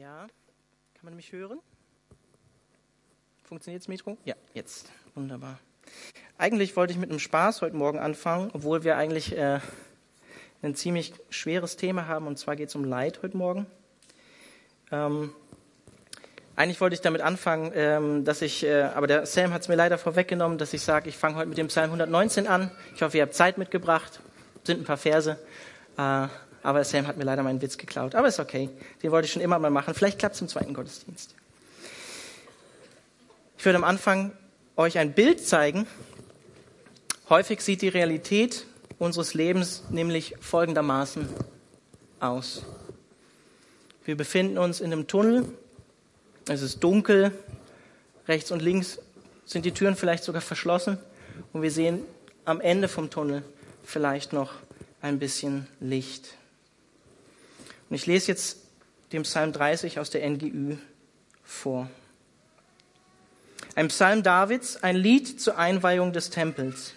Ja, kann man mich hören? Funktioniert das Metro? Ja, jetzt. Wunderbar. Eigentlich wollte ich mit einem Spaß heute Morgen anfangen, obwohl wir eigentlich äh, ein ziemlich schweres Thema haben, und zwar geht es um Leid heute Morgen. Ähm, eigentlich wollte ich damit anfangen, ähm, dass ich, äh, aber der Sam hat es mir leider vorweggenommen, dass ich sage, ich fange heute mit dem Psalm 119 an. Ich hoffe, ihr habt Zeit mitgebracht. Sind ein paar Verse. Äh, aber Sam hat mir leider meinen Witz geklaut. Aber ist okay. Den wollte ich schon immer mal machen. Vielleicht klappt es im zweiten Gottesdienst. Ich würde am Anfang euch ein Bild zeigen. Häufig sieht die Realität unseres Lebens nämlich folgendermaßen aus. Wir befinden uns in einem Tunnel. Es ist dunkel. Rechts und links sind die Türen vielleicht sogar verschlossen. Und wir sehen am Ende vom Tunnel vielleicht noch ein bisschen Licht. Und ich lese jetzt den Psalm 30 aus der NGÜ vor. Ein Psalm Davids, ein Lied zur Einweihung des Tempels.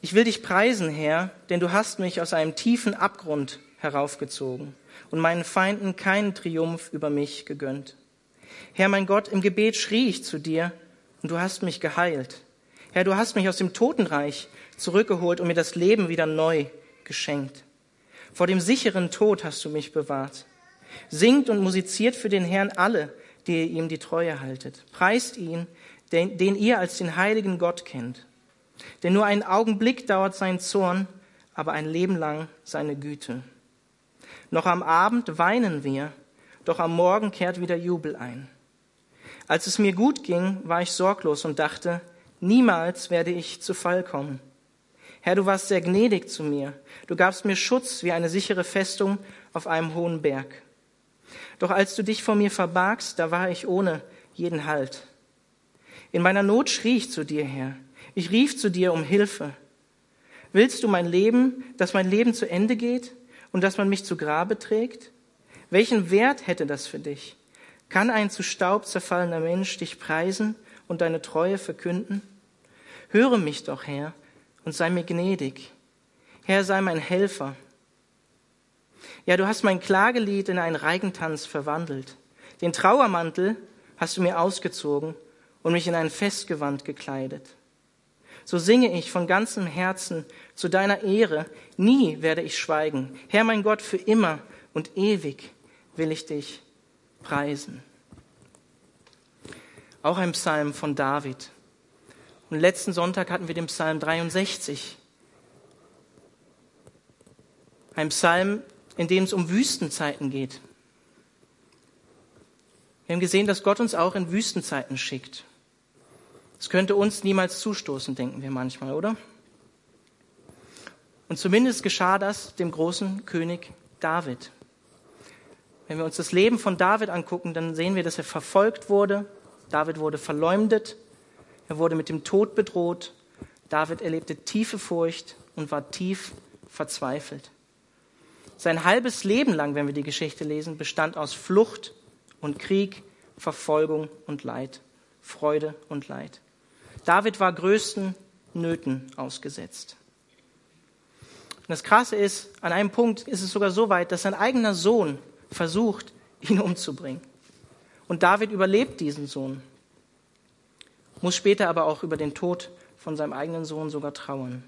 Ich will dich preisen, Herr, denn du hast mich aus einem tiefen Abgrund heraufgezogen und meinen Feinden keinen Triumph über mich gegönnt. Herr, mein Gott, im Gebet schrie ich zu dir und du hast mich geheilt. Herr, du hast mich aus dem Totenreich zurückgeholt und mir das Leben wieder neu geschenkt. Vor dem sicheren Tod hast du mich bewahrt. Singt und musiziert für den Herrn alle, die ihr ihm die Treue haltet. Preist ihn, den, den ihr als den heiligen Gott kennt. Denn nur einen Augenblick dauert sein Zorn, aber ein Leben lang seine Güte. Noch am Abend weinen wir, doch am Morgen kehrt wieder Jubel ein. Als es mir gut ging, war ich sorglos und dachte, niemals werde ich zu Fall kommen. Herr, du warst sehr gnädig zu mir. Du gabst mir Schutz wie eine sichere Festung auf einem hohen Berg. Doch als du dich vor mir verbargst, da war ich ohne jeden Halt. In meiner Not schrie ich zu dir, Herr. Ich rief zu dir um Hilfe. Willst du mein Leben, dass mein Leben zu Ende geht und dass man mich zu Grabe trägt? Welchen Wert hätte das für dich? Kann ein zu Staub zerfallener Mensch dich preisen und deine Treue verkünden? Höre mich doch, Herr, und sei mir gnädig. Herr, sei mein Helfer. Ja, du hast mein Klagelied in einen Reigentanz verwandelt. Den Trauermantel hast du mir ausgezogen und mich in ein Festgewand gekleidet. So singe ich von ganzem Herzen zu deiner Ehre. Nie werde ich schweigen. Herr mein Gott, für immer und ewig will ich dich preisen. Auch ein Psalm von David. Und letzten Sonntag hatten wir den Psalm 63. Ein Psalm, in dem es um Wüstenzeiten geht. Wir haben gesehen, dass Gott uns auch in Wüstenzeiten schickt. Es könnte uns niemals zustoßen, denken wir manchmal, oder? Und zumindest geschah das dem großen König David. Wenn wir uns das Leben von David angucken, dann sehen wir, dass er verfolgt wurde. David wurde verleumdet. Er wurde mit dem Tod bedroht. David erlebte tiefe Furcht und war tief verzweifelt. Sein halbes Leben lang, wenn wir die Geschichte lesen, bestand aus Flucht und Krieg, Verfolgung und Leid, Freude und Leid. David war größten Nöten ausgesetzt. Und das Krasse ist, an einem Punkt ist es sogar so weit, dass sein eigener Sohn versucht, ihn umzubringen. Und David überlebt diesen Sohn muss später aber auch über den Tod von seinem eigenen Sohn sogar trauern.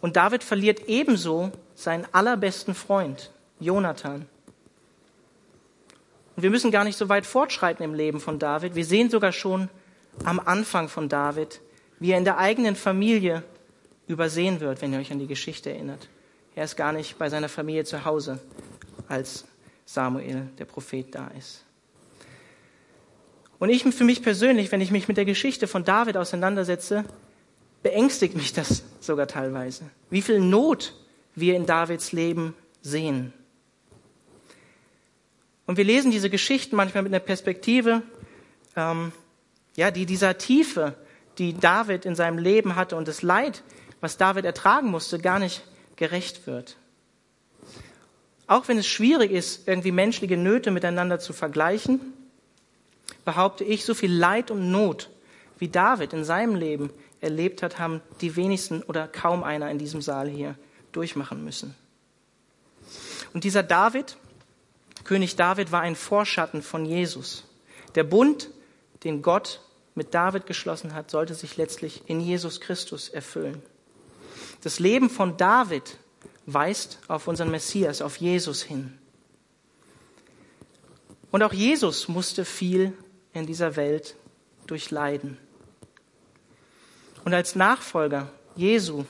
Und David verliert ebenso seinen allerbesten Freund, Jonathan. Und wir müssen gar nicht so weit fortschreiten im Leben von David. Wir sehen sogar schon am Anfang von David, wie er in der eigenen Familie übersehen wird, wenn ihr euch an die Geschichte erinnert. Er ist gar nicht bei seiner Familie zu Hause, als Samuel, der Prophet, da ist. Und ich für mich persönlich, wenn ich mich mit der Geschichte von David auseinandersetze, beängstigt mich das sogar teilweise. Wie viel Not wir in Davids Leben sehen. Und wir lesen diese Geschichten manchmal mit einer Perspektive, ähm, ja, die dieser Tiefe, die David in seinem Leben hatte und das Leid, was David ertragen musste, gar nicht gerecht wird. Auch wenn es schwierig ist, irgendwie menschliche Nöte miteinander zu vergleichen, behaupte ich, so viel Leid und Not, wie David in seinem Leben erlebt hat, haben die wenigsten oder kaum einer in diesem Saal hier durchmachen müssen. Und dieser David König David war ein Vorschatten von Jesus. Der Bund, den Gott mit David geschlossen hat, sollte sich letztlich in Jesus Christus erfüllen. Das Leben von David weist auf unseren Messias, auf Jesus hin. Und auch Jesus musste viel in dieser Welt durchleiden. Und als Nachfolger Jesu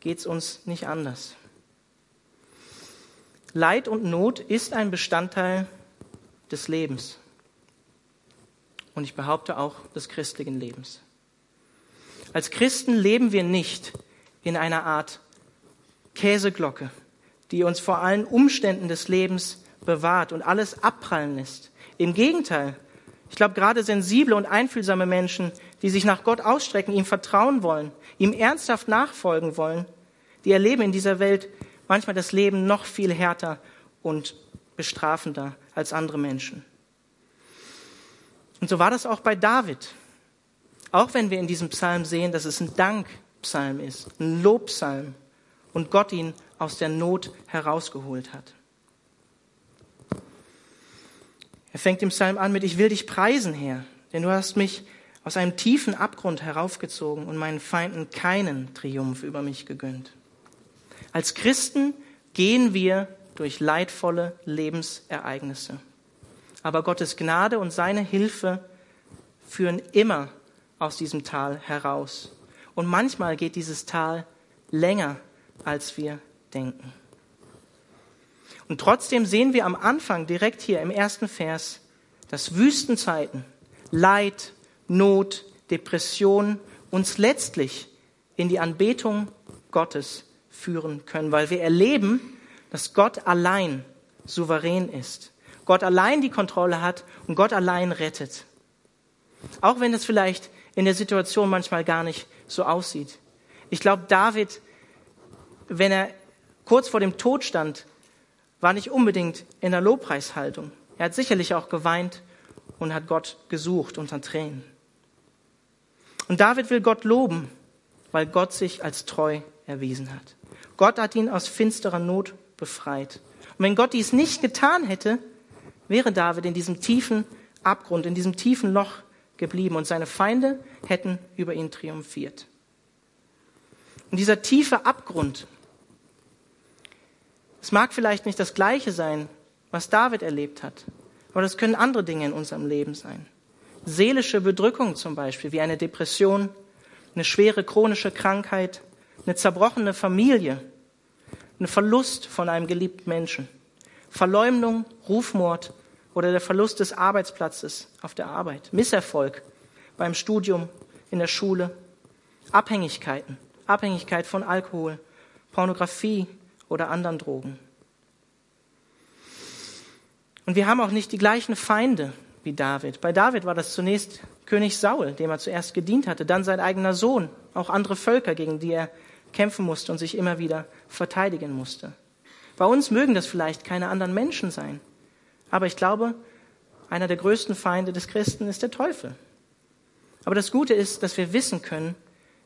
geht es uns nicht anders. Leid und Not ist ein Bestandteil des Lebens. Und ich behaupte auch des christlichen Lebens. Als Christen leben wir nicht in einer Art Käseglocke, die uns vor allen Umständen des Lebens bewahrt und alles abprallen lässt. Im Gegenteil, ich glaube, gerade sensible und einfühlsame Menschen, die sich nach Gott ausstrecken, ihm vertrauen wollen, ihm ernsthaft nachfolgen wollen, die erleben in dieser Welt manchmal das Leben noch viel härter und bestrafender als andere Menschen. Und so war das auch bei David. Auch wenn wir in diesem Psalm sehen, dass es ein Dankpsalm ist, ein Lobpsalm und Gott ihn aus der Not herausgeholt hat. Er fängt im Psalm an mit, ich will dich preisen, Herr, denn du hast mich aus einem tiefen Abgrund heraufgezogen und meinen Feinden keinen Triumph über mich gegönnt. Als Christen gehen wir durch leidvolle Lebensereignisse. Aber Gottes Gnade und seine Hilfe führen immer aus diesem Tal heraus. Und manchmal geht dieses Tal länger, als wir denken. Und trotzdem sehen wir am Anfang, direkt hier im ersten Vers, dass Wüstenzeiten, Leid, Not, Depression uns letztlich in die Anbetung Gottes führen können, weil wir erleben, dass Gott allein souverän ist. Gott allein die Kontrolle hat und Gott allein rettet. Auch wenn es vielleicht in der Situation manchmal gar nicht so aussieht. Ich glaube, David, wenn er kurz vor dem Tod stand, war nicht unbedingt in der Lobpreishaltung. Er hat sicherlich auch geweint und hat Gott gesucht unter Tränen. Und David will Gott loben, weil Gott sich als treu erwiesen hat. Gott hat ihn aus finsterer Not befreit. Und wenn Gott dies nicht getan hätte, wäre David in diesem tiefen Abgrund, in diesem tiefen Loch geblieben und seine Feinde hätten über ihn triumphiert. Und dieser tiefe Abgrund, es mag vielleicht nicht das Gleiche sein, was David erlebt hat, aber das können andere Dinge in unserem Leben sein. Seelische Bedrückung zum Beispiel, wie eine Depression, eine schwere chronische Krankheit, eine zerbrochene Familie, ein Verlust von einem geliebten Menschen, Verleumdung, Rufmord oder der Verlust des Arbeitsplatzes auf der Arbeit, Misserfolg beim Studium, in der Schule, Abhängigkeiten, Abhängigkeit von Alkohol, Pornografie oder anderen Drogen. Und wir haben auch nicht die gleichen Feinde wie David. Bei David war das zunächst König Saul, dem er zuerst gedient hatte, dann sein eigener Sohn, auch andere Völker, gegen die er kämpfen musste und sich immer wieder verteidigen musste. Bei uns mögen das vielleicht keine anderen Menschen sein, aber ich glaube, einer der größten Feinde des Christen ist der Teufel. Aber das Gute ist, dass wir wissen können,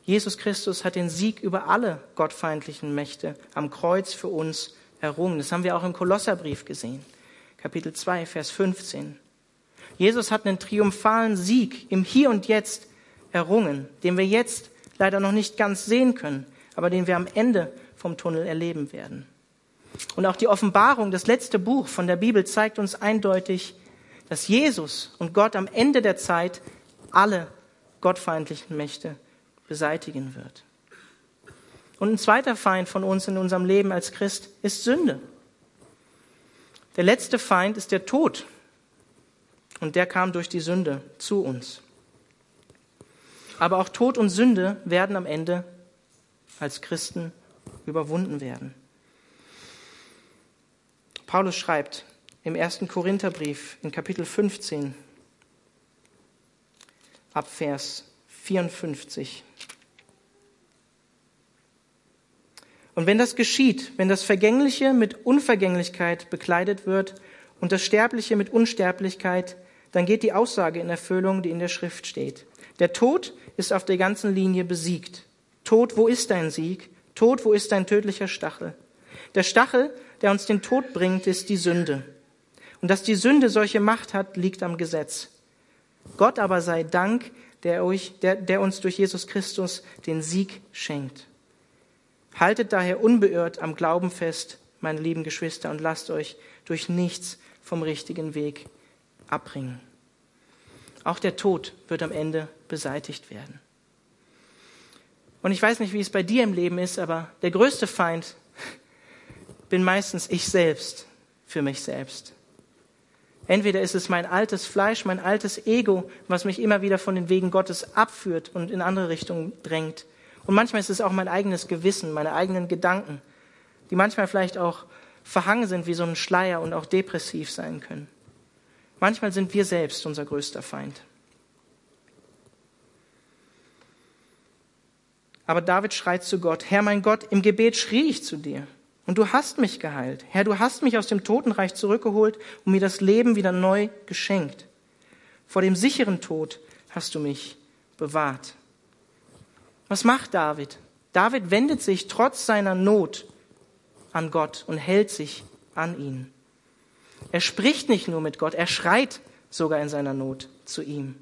Jesus Christus hat den Sieg über alle gottfeindlichen Mächte am Kreuz für uns errungen. Das haben wir auch im Kolosserbrief gesehen, Kapitel 2, Vers 15. Jesus hat einen triumphalen Sieg im Hier und Jetzt errungen, den wir jetzt leider noch nicht ganz sehen können, aber den wir am Ende vom Tunnel erleben werden. Und auch die Offenbarung, das letzte Buch von der Bibel, zeigt uns eindeutig, dass Jesus und Gott am Ende der Zeit alle gottfeindlichen Mächte beseitigen wird. Und ein zweiter Feind von uns in unserem Leben als Christ ist Sünde. Der letzte Feind ist der Tod. Und der kam durch die Sünde zu uns. Aber auch Tod und Sünde werden am Ende als Christen überwunden werden. Paulus schreibt im ersten Korintherbrief in Kapitel 15 ab Vers 54. Und wenn das geschieht, wenn das Vergängliche mit Unvergänglichkeit bekleidet wird und das Sterbliche mit Unsterblichkeit, dann geht die Aussage in Erfüllung, die in der Schrift steht. Der Tod ist auf der ganzen Linie besiegt. Tod, wo ist dein Sieg? Tod, wo ist dein tödlicher Stachel? Der Stachel, der uns den Tod bringt, ist die Sünde. Und dass die Sünde solche Macht hat, liegt am Gesetz. Gott aber sei Dank, der, euch, der, der uns durch Jesus Christus den Sieg schenkt. Haltet daher unbeirrt am Glauben fest, meine lieben Geschwister, und lasst euch durch nichts vom richtigen Weg abbringen. Auch der Tod wird am Ende beseitigt werden. Und ich weiß nicht, wie es bei dir im Leben ist, aber der größte Feind bin meistens ich selbst für mich selbst. Entweder ist es mein altes Fleisch, mein altes Ego, was mich immer wieder von den Wegen Gottes abführt und in andere Richtungen drängt. Und manchmal ist es auch mein eigenes Gewissen, meine eigenen Gedanken, die manchmal vielleicht auch verhangen sind wie so ein Schleier und auch depressiv sein können. Manchmal sind wir selbst unser größter Feind. Aber David schreit zu Gott, Herr mein Gott, im Gebet schrie ich zu dir und du hast mich geheilt. Herr, du hast mich aus dem Totenreich zurückgeholt und mir das Leben wieder neu geschenkt. Vor dem sicheren Tod hast du mich bewahrt. Was macht David? David wendet sich trotz seiner Not an Gott und hält sich an ihn. Er spricht nicht nur mit Gott, er schreit sogar in seiner Not zu ihm.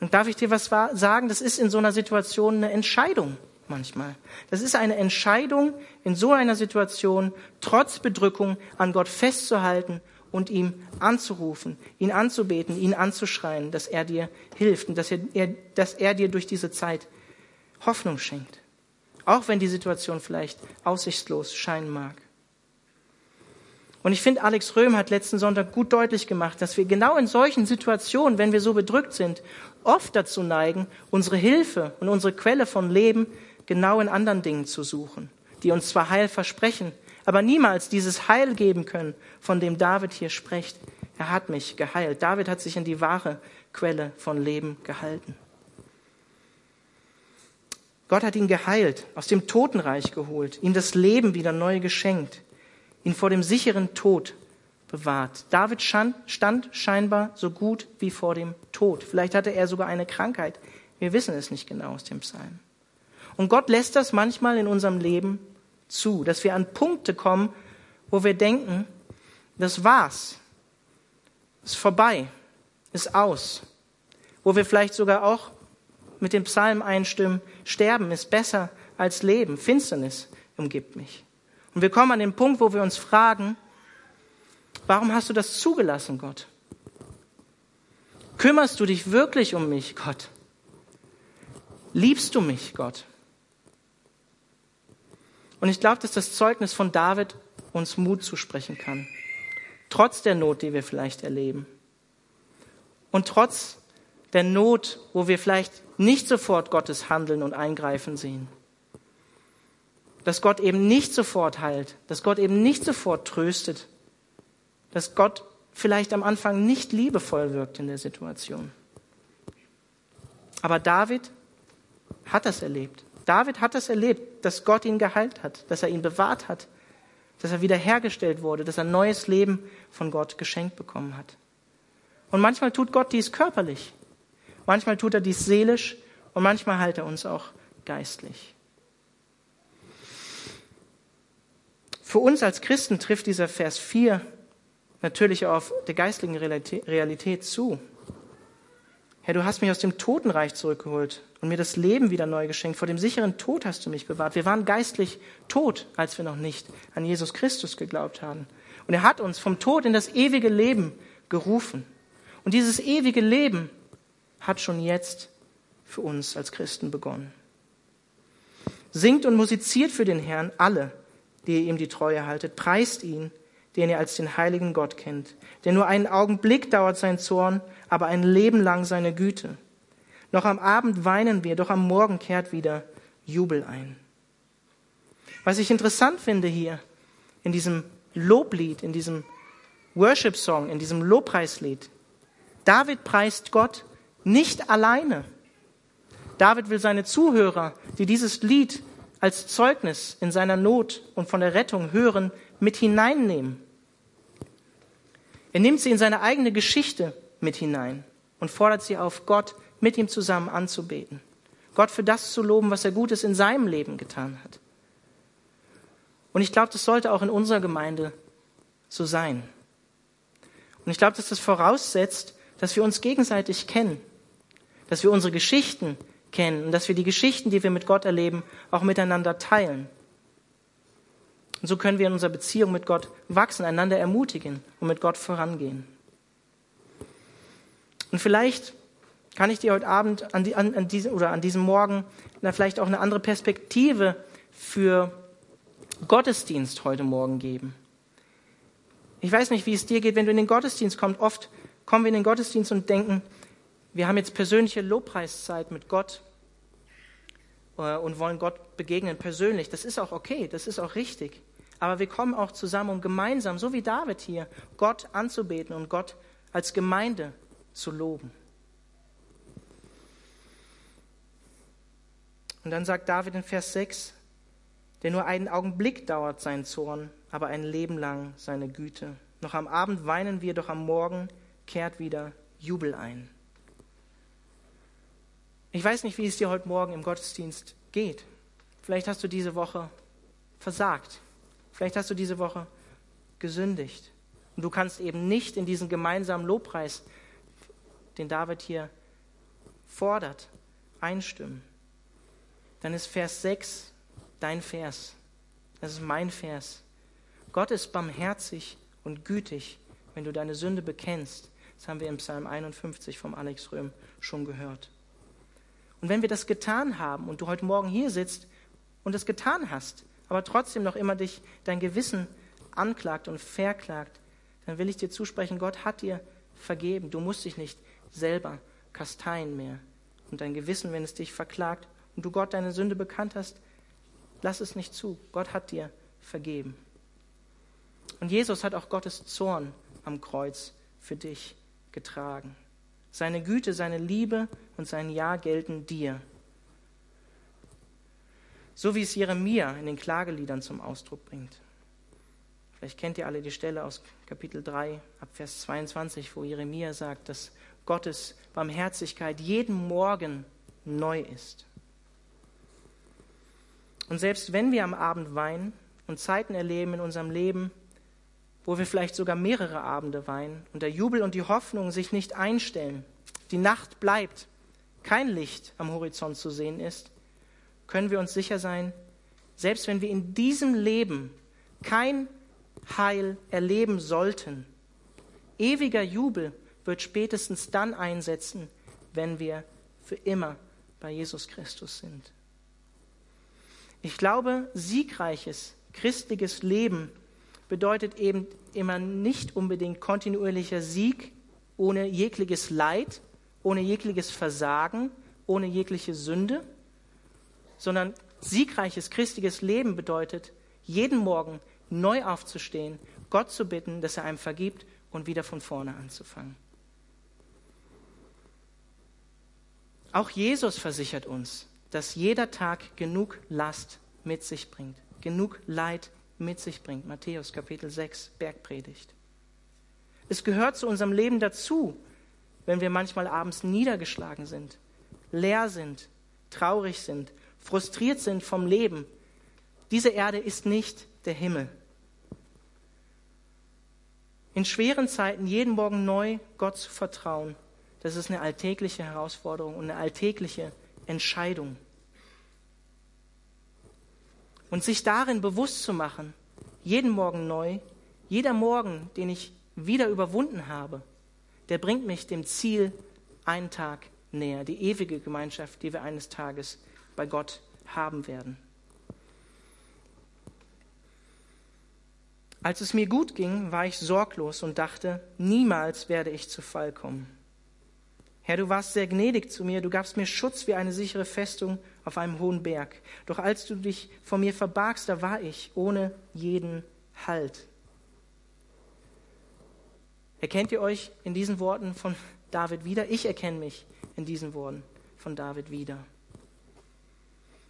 Und darf ich dir was sagen? Das ist in so einer Situation eine Entscheidung manchmal. Das ist eine Entscheidung, in so einer Situation trotz Bedrückung an Gott festzuhalten und ihm anzurufen, ihn anzubeten, ihn anzuschreien, dass er dir hilft und dass er, dass er dir durch diese Zeit Hoffnung schenkt. Auch wenn die Situation vielleicht aussichtslos scheinen mag. Und ich finde, Alex Röhm hat letzten Sonntag gut deutlich gemacht, dass wir genau in solchen Situationen, wenn wir so bedrückt sind, oft dazu neigen, unsere Hilfe und unsere Quelle von Leben genau in anderen Dingen zu suchen, die uns zwar Heil versprechen, aber niemals dieses Heil geben können, von dem David hier spricht. Er hat mich geheilt. David hat sich in die wahre Quelle von Leben gehalten. Gott hat ihn geheilt, aus dem Totenreich geholt, ihm das Leben wieder neu geschenkt ihn vor dem sicheren Tod bewahrt. David stand scheinbar so gut wie vor dem Tod. Vielleicht hatte er sogar eine Krankheit. Wir wissen es nicht genau aus dem Psalm. Und Gott lässt das manchmal in unserem Leben zu, dass wir an Punkte kommen, wo wir denken, das war's, ist vorbei, ist aus. Wo wir vielleicht sogar auch mit dem Psalm einstimmen, sterben ist besser als Leben, Finsternis umgibt mich. Und wir kommen an den Punkt, wo wir uns fragen, warum hast du das zugelassen, Gott? Kümmerst du dich wirklich um mich, Gott? Liebst du mich, Gott? Und ich glaube, dass das Zeugnis von David uns Mut zusprechen kann. Trotz der Not, die wir vielleicht erleben. Und trotz der Not, wo wir vielleicht nicht sofort Gottes Handeln und Eingreifen sehen dass Gott eben nicht sofort heilt, dass Gott eben nicht sofort tröstet, dass Gott vielleicht am Anfang nicht liebevoll wirkt in der Situation. Aber David hat das erlebt. David hat das erlebt, dass Gott ihn geheilt hat, dass er ihn bewahrt hat, dass er wiederhergestellt wurde, dass er ein neues Leben von Gott geschenkt bekommen hat. Und manchmal tut Gott dies körperlich, manchmal tut er dies seelisch und manchmal heilt er uns auch geistlich. Für uns als Christen trifft dieser Vers 4 natürlich auf der geistlichen Realität zu. Herr, du hast mich aus dem Totenreich zurückgeholt und mir das Leben wieder neu geschenkt. Vor dem sicheren Tod hast du mich bewahrt. Wir waren geistlich tot, als wir noch nicht an Jesus Christus geglaubt haben. Und er hat uns vom Tod in das ewige Leben gerufen. Und dieses ewige Leben hat schon jetzt für uns als Christen begonnen. Singt und musiziert für den Herrn alle, die ihr ihm die Treue haltet. Preist ihn, den ihr als den heiligen Gott kennt. Denn nur einen Augenblick dauert sein Zorn, aber ein Leben lang seine Güte. Noch am Abend weinen wir, doch am Morgen kehrt wieder Jubel ein. Was ich interessant finde hier in diesem Loblied, in diesem Worship-Song, in diesem Lobpreislied, David preist Gott nicht alleine. David will seine Zuhörer, die dieses Lied als Zeugnis in seiner Not und von der Rettung hören, mit hineinnehmen. Er nimmt sie in seine eigene Geschichte mit hinein und fordert sie auf, Gott mit ihm zusammen anzubeten. Gott für das zu loben, was er Gutes in seinem Leben getan hat. Und ich glaube, das sollte auch in unserer Gemeinde so sein. Und ich glaube, dass das voraussetzt, dass wir uns gegenseitig kennen, dass wir unsere Geschichten kennen und dass wir die Geschichten, die wir mit Gott erleben, auch miteinander teilen. Und so können wir in unserer Beziehung mit Gott wachsen, einander ermutigen und mit Gott vorangehen. Und vielleicht kann ich dir heute Abend an, die, an, an diesem, oder an diesem Morgen na, vielleicht auch eine andere Perspektive für Gottesdienst heute Morgen geben. Ich weiß nicht, wie es dir geht, wenn du in den Gottesdienst kommst. Oft kommen wir in den Gottesdienst und denken, wir haben jetzt persönliche Lobpreiszeit mit Gott äh, und wollen Gott begegnen persönlich. Das ist auch okay, das ist auch richtig. Aber wir kommen auch zusammen, um gemeinsam, so wie David hier, Gott anzubeten und Gott als Gemeinde zu loben. Und dann sagt David in Vers 6, denn nur einen Augenblick dauert sein Zorn, aber ein Leben lang seine Güte. Noch am Abend weinen wir, doch am Morgen kehrt wieder Jubel ein. Ich weiß nicht, wie es dir heute Morgen im Gottesdienst geht. Vielleicht hast du diese Woche versagt. Vielleicht hast du diese Woche gesündigt. Und du kannst eben nicht in diesen gemeinsamen Lobpreis, den David hier fordert, einstimmen. Dann ist Vers 6 dein Vers. Das ist mein Vers. Gott ist barmherzig und gütig, wenn du deine Sünde bekennst. Das haben wir im Psalm 51 vom Alex Röhm schon gehört. Und wenn wir das getan haben und du heute Morgen hier sitzt und das getan hast, aber trotzdem noch immer dich dein Gewissen anklagt und verklagt, dann will ich dir zusprechen, Gott hat dir vergeben. Du musst dich nicht selber kasteien mehr. Und dein Gewissen, wenn es dich verklagt und du Gott deine Sünde bekannt hast, lass es nicht zu. Gott hat dir vergeben. Und Jesus hat auch Gottes Zorn am Kreuz für dich getragen. Seine Güte, seine Liebe und sein Ja gelten dir. So wie es Jeremia in den Klageliedern zum Ausdruck bringt. Vielleicht kennt ihr alle die Stelle aus Kapitel 3 ab Vers 22, wo Jeremia sagt, dass Gottes Barmherzigkeit jeden Morgen neu ist. Und selbst wenn wir am Abend weinen und Zeiten erleben in unserem Leben, wo wir vielleicht sogar mehrere Abende weinen und der Jubel und die Hoffnung sich nicht einstellen, die Nacht bleibt, kein Licht am Horizont zu sehen ist, können wir uns sicher sein, selbst wenn wir in diesem Leben kein Heil erleben sollten, ewiger Jubel wird spätestens dann einsetzen, wenn wir für immer bei Jesus Christus sind. Ich glaube, siegreiches christliches Leben bedeutet eben immer nicht unbedingt kontinuierlicher Sieg ohne jegliches Leid, ohne jegliches Versagen, ohne jegliche Sünde, sondern siegreiches christliches Leben bedeutet, jeden Morgen neu aufzustehen, Gott zu bitten, dass er einem vergibt und wieder von vorne anzufangen. Auch Jesus versichert uns, dass jeder Tag genug Last mit sich bringt, genug Leid mit sich bringt. Matthäus Kapitel 6, Bergpredigt. Es gehört zu unserem Leben dazu, wenn wir manchmal abends niedergeschlagen sind, leer sind, traurig sind, frustriert sind vom Leben. Diese Erde ist nicht der Himmel. In schweren Zeiten jeden Morgen neu Gott zu vertrauen, das ist eine alltägliche Herausforderung und eine alltägliche Entscheidung. Und sich darin bewusst zu machen, jeden Morgen neu, jeder Morgen, den ich wieder überwunden habe, der bringt mich dem Ziel einen Tag näher, die ewige Gemeinschaft, die wir eines Tages bei Gott haben werden. Als es mir gut ging, war ich sorglos und dachte, niemals werde ich zu Fall kommen. Herr, du warst sehr gnädig zu mir, du gabst mir Schutz wie eine sichere Festung auf einem hohen Berg. Doch als du dich vor mir verbargst, da war ich ohne jeden Halt. Erkennt ihr euch in diesen Worten von David wieder? Ich erkenne mich in diesen Worten von David wieder.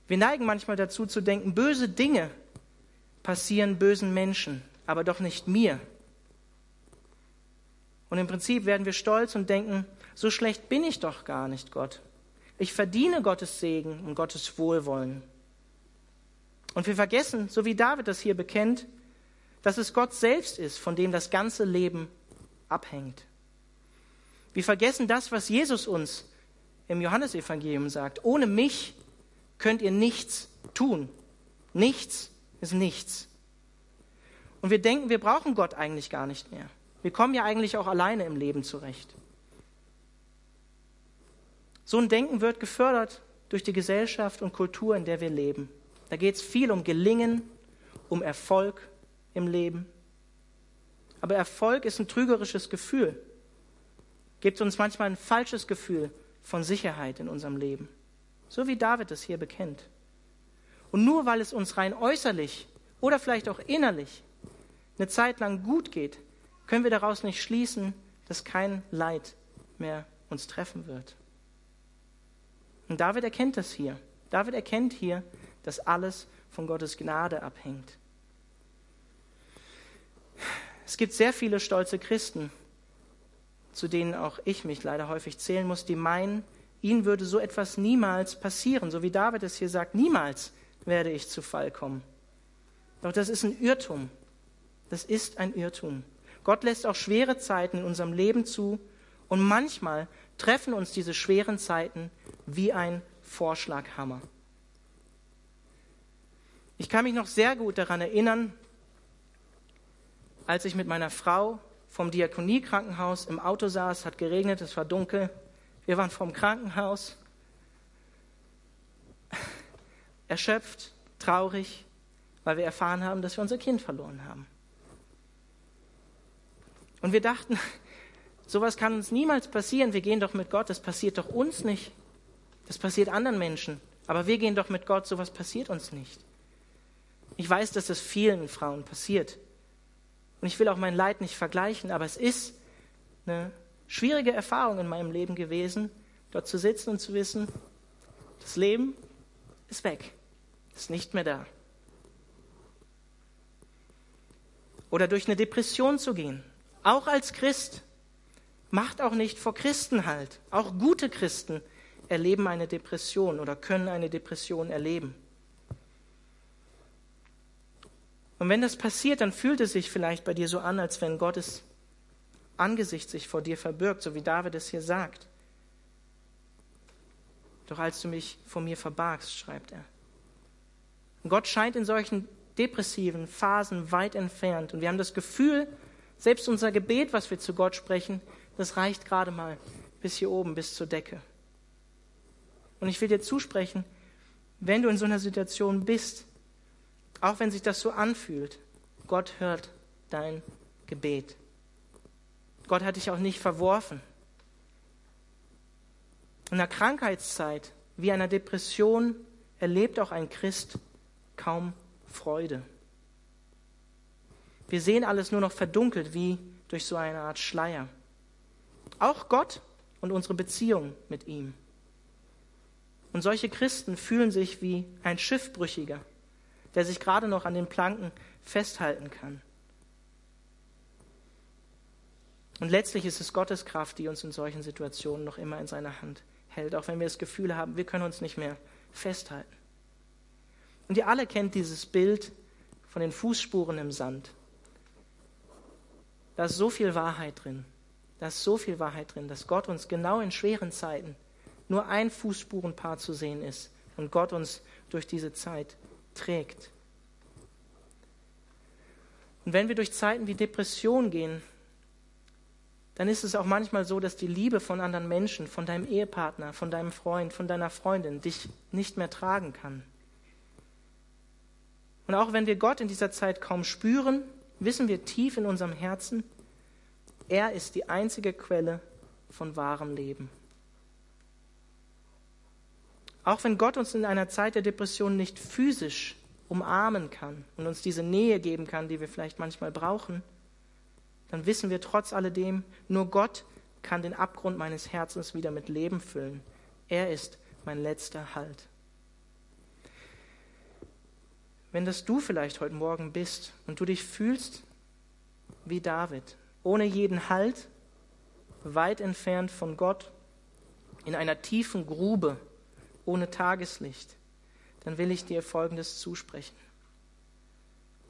Wir neigen manchmal dazu zu denken, böse Dinge passieren bösen Menschen, aber doch nicht mir. Und im Prinzip werden wir stolz und denken, so schlecht bin ich doch gar nicht, Gott. Ich verdiene Gottes Segen und Gottes Wohlwollen. Und wir vergessen, so wie David das hier bekennt, dass es Gott selbst ist, von dem das ganze Leben abhängt. Wir vergessen das, was Jesus uns im Johannesevangelium sagt. Ohne mich könnt ihr nichts tun. Nichts ist nichts. Und wir denken, wir brauchen Gott eigentlich gar nicht mehr. Wir kommen ja eigentlich auch alleine im Leben zurecht. So ein Denken wird gefördert durch die Gesellschaft und Kultur, in der wir leben. Da geht es viel um Gelingen, um Erfolg im Leben. Aber Erfolg ist ein trügerisches Gefühl. Gibt uns manchmal ein falsches Gefühl von Sicherheit in unserem Leben. So wie David es hier bekennt. Und nur weil es uns rein äußerlich oder vielleicht auch innerlich eine Zeit lang gut geht, können wir daraus nicht schließen, dass kein Leid mehr uns treffen wird. Und David erkennt das hier. David erkennt hier, dass alles von Gottes Gnade abhängt. Es gibt sehr viele stolze Christen, zu denen auch ich mich leider häufig zählen muss, die meinen, ihnen würde so etwas niemals passieren, so wie David es hier sagt, niemals werde ich zu Fall kommen. Doch das ist ein Irrtum. Das ist ein Irrtum. Gott lässt auch schwere Zeiten in unserem Leben zu und manchmal treffen uns diese schweren Zeiten wie ein Vorschlaghammer. Ich kann mich noch sehr gut daran erinnern, als ich mit meiner Frau vom Diakoniekrankenhaus im Auto saß, hat geregnet, es war dunkel, wir waren vom Krankenhaus, erschöpft, traurig, weil wir erfahren haben, dass wir unser Kind verloren haben. Und wir dachten, sowas kann uns niemals passieren, wir gehen doch mit Gott, das passiert doch uns nicht, das passiert anderen Menschen, aber wir gehen doch mit Gott, sowas passiert uns nicht. Ich weiß, dass das vielen Frauen passiert. Und ich will auch mein Leid nicht vergleichen, aber es ist eine schwierige Erfahrung in meinem Leben gewesen, dort zu sitzen und zu wissen, das Leben ist weg, ist nicht mehr da. Oder durch eine Depression zu gehen, auch als Christ, macht auch nicht vor Christen halt. Auch gute Christen erleben eine Depression oder können eine Depression erleben. Und wenn das passiert, dann fühlt es sich vielleicht bei dir so an, als wenn Gottes Angesicht sich vor dir verbirgt, so wie David es hier sagt. Doch als du mich vor mir verbargst, schreibt er. Und Gott scheint in solchen depressiven Phasen weit entfernt. Und wir haben das Gefühl, selbst unser Gebet, was wir zu Gott sprechen, das reicht gerade mal bis hier oben, bis zur Decke. Und ich will dir zusprechen, wenn du in so einer Situation bist, auch wenn sich das so anfühlt, Gott hört dein Gebet. Gott hat dich auch nicht verworfen. In einer Krankheitszeit wie einer Depression erlebt auch ein Christ kaum Freude. Wir sehen alles nur noch verdunkelt wie durch so eine Art Schleier. Auch Gott und unsere Beziehung mit ihm. Und solche Christen fühlen sich wie ein Schiffbrüchiger, der sich gerade noch an den Planken festhalten kann. Und letztlich ist es Gottes Kraft, die uns in solchen Situationen noch immer in seiner Hand hält, auch wenn wir das Gefühl haben, wir können uns nicht mehr festhalten. Und ihr alle kennt dieses Bild von den Fußspuren im Sand. Da ist so viel Wahrheit drin. Da ist so viel Wahrheit drin, dass Gott uns genau in schweren Zeiten nur ein Fußspurenpaar zu sehen ist und Gott uns durch diese Zeit trägt. Und wenn wir durch Zeiten wie Depression gehen, dann ist es auch manchmal so, dass die Liebe von anderen Menschen, von deinem Ehepartner, von deinem Freund, von deiner Freundin dich nicht mehr tragen kann. Und auch wenn wir Gott in dieser Zeit kaum spüren, wissen wir tief in unserem Herzen, er ist die einzige Quelle von wahrem Leben. Auch wenn Gott uns in einer Zeit der Depression nicht physisch umarmen kann und uns diese Nähe geben kann, die wir vielleicht manchmal brauchen, dann wissen wir trotz alledem, nur Gott kann den Abgrund meines Herzens wieder mit Leben füllen. Er ist mein letzter Halt. Wenn das du vielleicht heute Morgen bist und du dich fühlst wie David, ohne jeden Halt, weit entfernt von Gott, in einer tiefen Grube, ohne Tageslicht, dann will ich dir Folgendes zusprechen.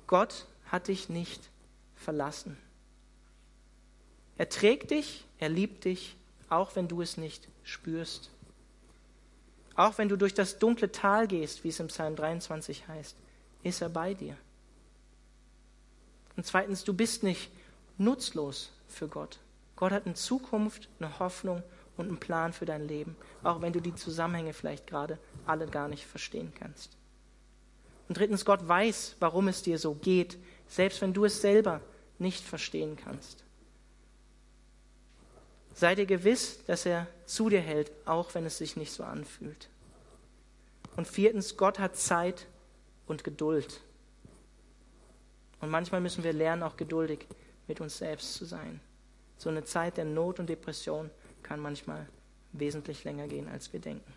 Gott hat dich nicht verlassen. Er trägt dich, er liebt dich, auch wenn du es nicht spürst. Auch wenn du durch das dunkle Tal gehst, wie es im Psalm 23 heißt, ist er bei dir. Und zweitens, du bist nicht nutzlos für Gott. Gott hat eine Zukunft, eine Hoffnung und einen Plan für dein Leben, auch wenn du die Zusammenhänge vielleicht gerade alle gar nicht verstehen kannst. Und drittens, Gott weiß, warum es dir so geht, selbst wenn du es selber nicht verstehen kannst. Sei dir gewiss, dass er zu dir hält, auch wenn es sich nicht so anfühlt. Und viertens, Gott hat Zeit und Geduld. Und manchmal müssen wir lernen, auch geduldig mit uns selbst zu sein. So eine Zeit der Not und Depression kann manchmal wesentlich länger gehen, als wir denken.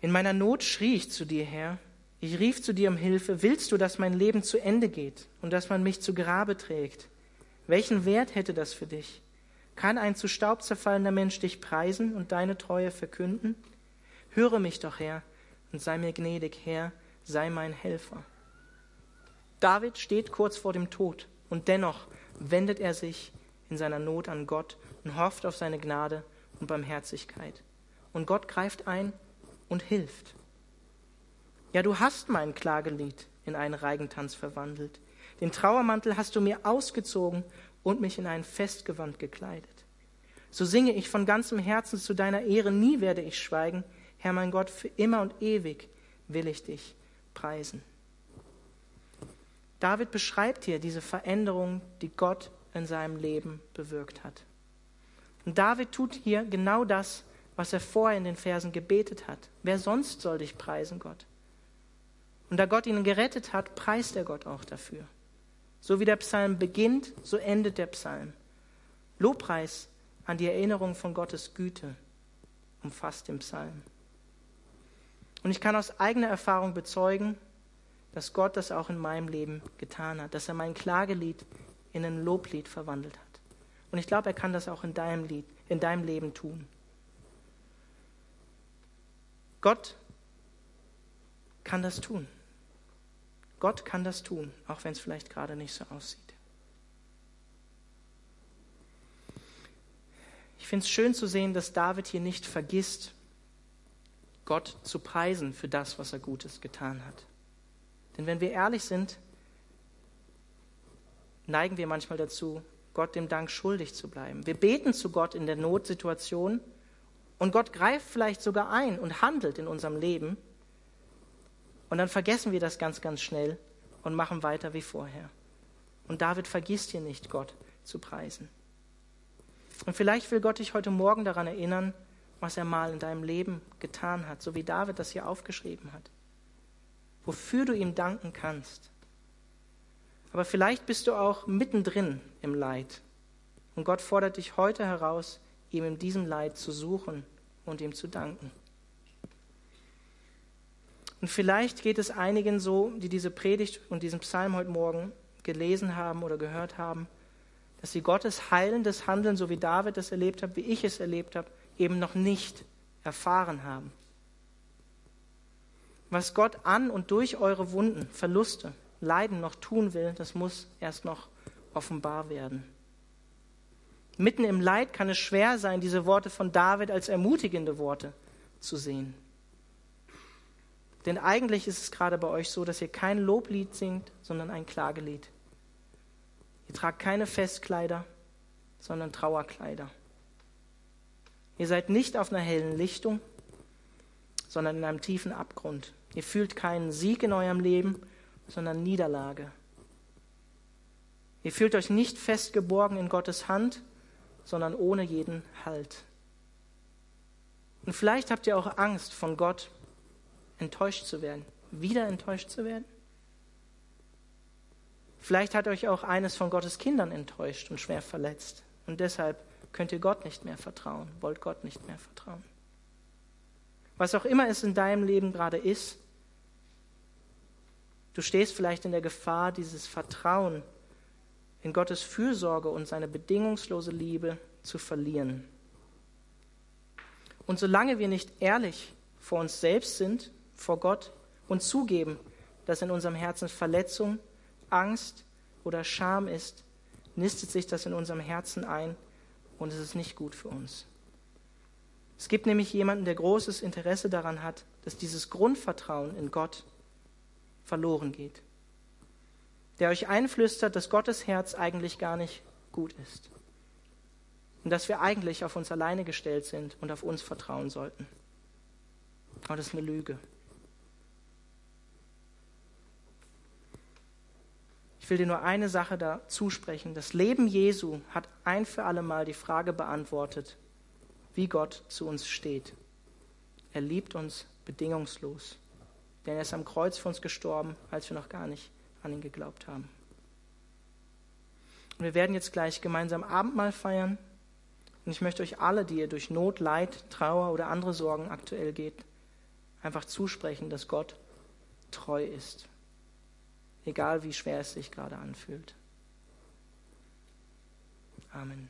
In meiner Not schrie ich zu dir, Herr. Ich rief zu dir um Hilfe. Willst du, dass mein Leben zu Ende geht und dass man mich zu Grabe trägt? Welchen Wert hätte das für dich? Kann ein zu Staub zerfallener Mensch dich preisen und deine Treue verkünden? Höre mich doch, Herr, und sei mir gnädig, Herr, sei mein Helfer. David steht kurz vor dem Tod und dennoch wendet er sich in seiner Not an Gott und hofft auf seine Gnade und Barmherzigkeit. Und Gott greift ein und hilft. Ja, du hast mein Klagelied in einen Reigentanz verwandelt. Den Trauermantel hast du mir ausgezogen und mich in ein Festgewand gekleidet. So singe ich von ganzem Herzen zu deiner Ehre, nie werde ich schweigen. Herr mein Gott, für immer und ewig will ich dich preisen. David beschreibt hier diese Veränderung, die Gott in seinem Leben bewirkt hat. Und David tut hier genau das, was er vorher in den Versen gebetet hat. Wer sonst soll dich preisen, Gott? Und da Gott ihn gerettet hat, preist er Gott auch dafür. So wie der Psalm beginnt, so endet der Psalm. Lobpreis an die Erinnerung von Gottes Güte umfasst den Psalm. Und ich kann aus eigener Erfahrung bezeugen, dass Gott das auch in meinem Leben getan hat, dass er mein Klagelied in ein Loblied verwandelt hat. Und ich glaube, er kann das auch in deinem, Lied, in deinem Leben tun. Gott kann das tun. Gott kann das tun, auch wenn es vielleicht gerade nicht so aussieht. Ich finde es schön zu sehen, dass David hier nicht vergisst, Gott zu preisen für das, was er Gutes getan hat. Denn wenn wir ehrlich sind, neigen wir manchmal dazu, Gott dem Dank schuldig zu bleiben. Wir beten zu Gott in der Notsituation und Gott greift vielleicht sogar ein und handelt in unserem Leben. Und dann vergessen wir das ganz, ganz schnell und machen weiter wie vorher. Und David vergisst hier nicht, Gott zu preisen. Und vielleicht will Gott dich heute Morgen daran erinnern, was er mal in deinem Leben getan hat, so wie David das hier aufgeschrieben hat. Wofür du ihm danken kannst. Aber vielleicht bist du auch mittendrin im Leid. Und Gott fordert dich heute heraus, ihm in diesem Leid zu suchen und ihm zu danken. Und vielleicht geht es einigen so, die diese Predigt und diesen Psalm heute Morgen gelesen haben oder gehört haben, dass sie Gottes heilendes Handeln, so wie David es erlebt hat, wie ich es erlebt habe, eben noch nicht erfahren haben. Was Gott an und durch eure Wunden, Verluste, Leiden noch tun will, das muss erst noch offenbar werden. Mitten im Leid kann es schwer sein, diese Worte von David als ermutigende Worte zu sehen. Denn eigentlich ist es gerade bei euch so, dass ihr kein Loblied singt, sondern ein Klagelied. Ihr tragt keine Festkleider, sondern Trauerkleider. Ihr seid nicht auf einer hellen Lichtung, sondern in einem tiefen Abgrund. Ihr fühlt keinen Sieg in eurem Leben, sondern Niederlage. Ihr fühlt euch nicht festgeborgen in Gottes Hand, sondern ohne jeden Halt. Und vielleicht habt ihr auch Angst, von Gott enttäuscht zu werden, wieder enttäuscht zu werden. Vielleicht hat euch auch eines von Gottes Kindern enttäuscht und schwer verletzt. Und deshalb könnt ihr Gott nicht mehr vertrauen, wollt Gott nicht mehr vertrauen. Was auch immer es in deinem Leben gerade ist, du stehst vielleicht in der Gefahr, dieses Vertrauen in Gottes Fürsorge und seine bedingungslose Liebe zu verlieren. Und solange wir nicht ehrlich vor uns selbst sind, vor Gott und zugeben, dass in unserem Herzen Verletzung, Angst oder Scham ist, nistet sich das in unserem Herzen ein und es ist nicht gut für uns. Es gibt nämlich jemanden, der großes Interesse daran hat, dass dieses Grundvertrauen in Gott verloren geht. Der euch einflüstert, dass Gottes Herz eigentlich gar nicht gut ist. Und dass wir eigentlich auf uns alleine gestellt sind und auf uns vertrauen sollten. Aber das ist eine Lüge. Ich will dir nur eine Sache da zusprechen. Das Leben Jesu hat ein für alle Mal die Frage beantwortet, wie Gott zu uns steht. Er liebt uns bedingungslos. Denn er ist am Kreuz für uns gestorben, als wir noch gar nicht an ihn geglaubt haben. Und wir werden jetzt gleich gemeinsam Abendmahl feiern. Und ich möchte euch alle, die ihr durch Not, Leid, Trauer oder andere Sorgen aktuell geht, einfach zusprechen, dass Gott treu ist. Egal wie schwer es sich gerade anfühlt. Amen.